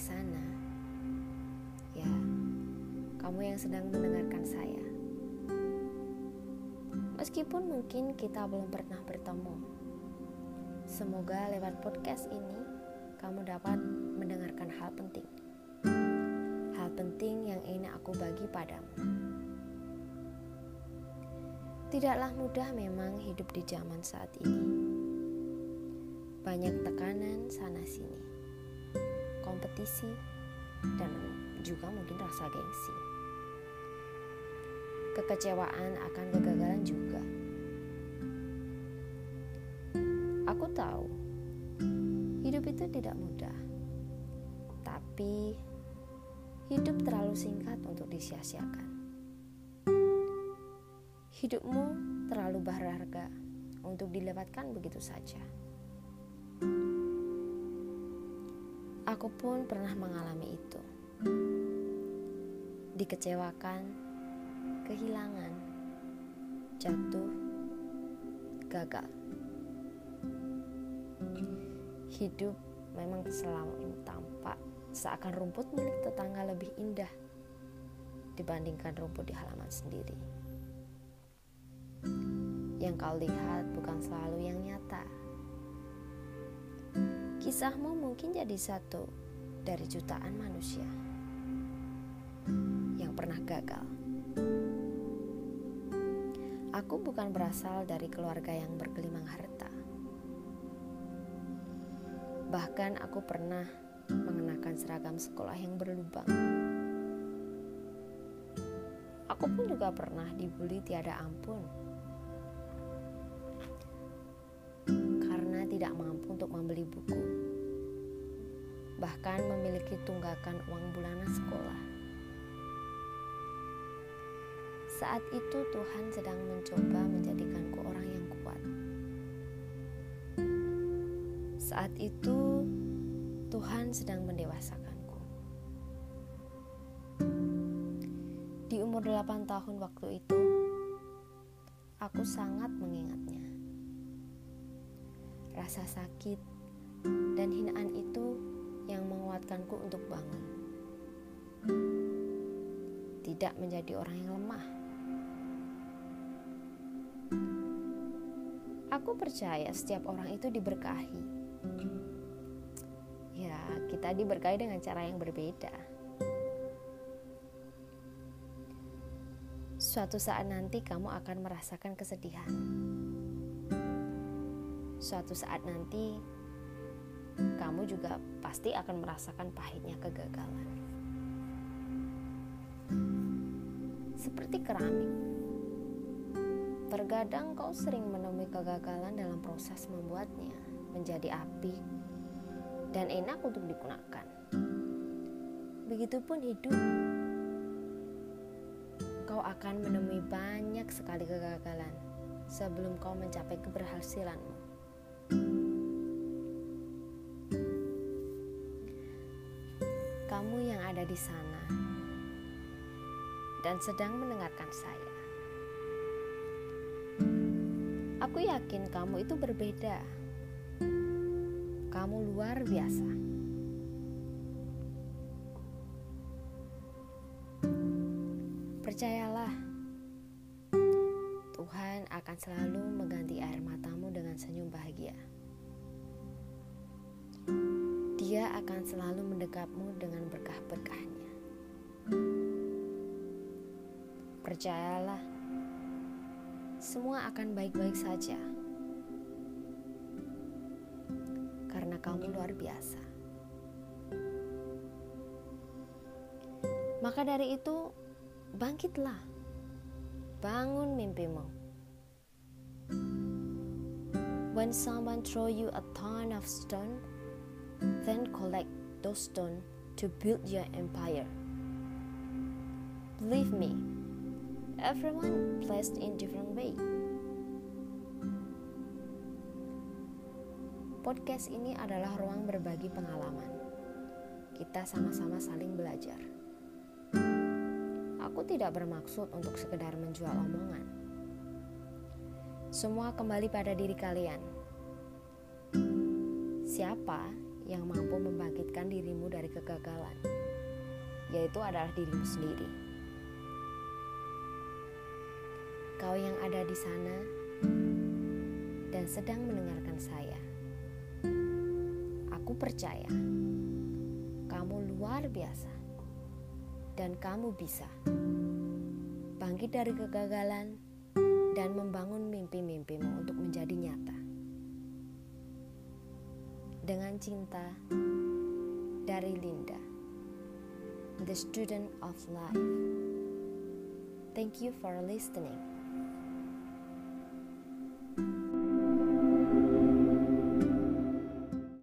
sana, ya, kamu yang sedang mendengarkan saya. Meskipun mungkin kita belum pernah bertemu, semoga lewat podcast ini kamu dapat mendengarkan hal penting. Hal penting yang ingin aku bagi padamu. Tidaklah mudah memang hidup di zaman saat ini. Banyak tekanan sana-sini, kompetisi, dan juga mungkin rasa gengsi. Kekecewaan akan kegagalan juga. Aku tahu hidup itu tidak mudah, tapi hidup terlalu singkat untuk disia-siakan. Hidupmu terlalu berharga untuk dilewatkan begitu saja. Aku pun pernah mengalami itu. Dikecewakan, kehilangan, jatuh, gagal. Hidup memang selalu tampak seakan rumput milik tetangga lebih indah dibandingkan rumput di halaman sendiri. Yang kau lihat bukan selalu yang nyata. Kisahmu mungkin jadi satu dari jutaan manusia yang pernah gagal. Aku bukan berasal dari keluarga yang bergelimang harta. Bahkan aku pernah mengenakan seragam sekolah yang berlubang. Aku pun juga pernah dibully tiada ampun tidak mampu untuk membeli buku, bahkan memiliki tunggakan uang bulanan sekolah. Saat itu Tuhan sedang mencoba menjadikanku orang yang kuat. Saat itu Tuhan sedang mendewasakanku. Di umur 8 tahun waktu itu, aku sangat mengingatnya. Rasa sakit dan hinaan itu yang menguatkanku untuk bangun. Tidak menjadi orang yang lemah. Aku percaya setiap orang itu diberkahi. Ya, kita diberkahi dengan cara yang berbeda. Suatu saat nanti kamu akan merasakan kesedihan. Suatu saat nanti kamu juga pasti akan merasakan pahitnya kegagalan. Seperti keramik, terkadang kau sering menemui kegagalan dalam proses membuatnya menjadi api dan enak untuk digunakan. Begitupun hidup, kau akan menemui banyak sekali kegagalan sebelum kau mencapai keberhasilanmu. Kamu yang ada di sana dan sedang mendengarkan saya. Aku yakin kamu itu berbeda. Kamu luar biasa. Percayalah, Tuhan akan selalu mengganti air matamu dengan senyum bahagia. Dia akan selalu mendekapmu dengan berkah-berkahnya. Percayalah, semua akan baik-baik saja. Karena kamu luar biasa. Maka dari itu, bangkitlah. Bangun mimpimu. When someone throw you a ton of stone, then collect those stones to build your empire. Believe me, everyone placed in different way. Podcast ini adalah ruang berbagi pengalaman. Kita sama-sama saling belajar. Aku tidak bermaksud untuk sekedar menjual omongan. Semua kembali pada diri kalian. Siapa yang mampu membangkitkan dirimu dari kegagalan, yaitu adalah dirimu sendiri. Kau yang ada di sana dan sedang mendengarkan saya, aku percaya kamu luar biasa dan kamu bisa bangkit dari kegagalan dan membangun mimpi-mimpimu untuk menjadi nyata. Dengan cinta dari Linda, the student of life. Thank you for listening.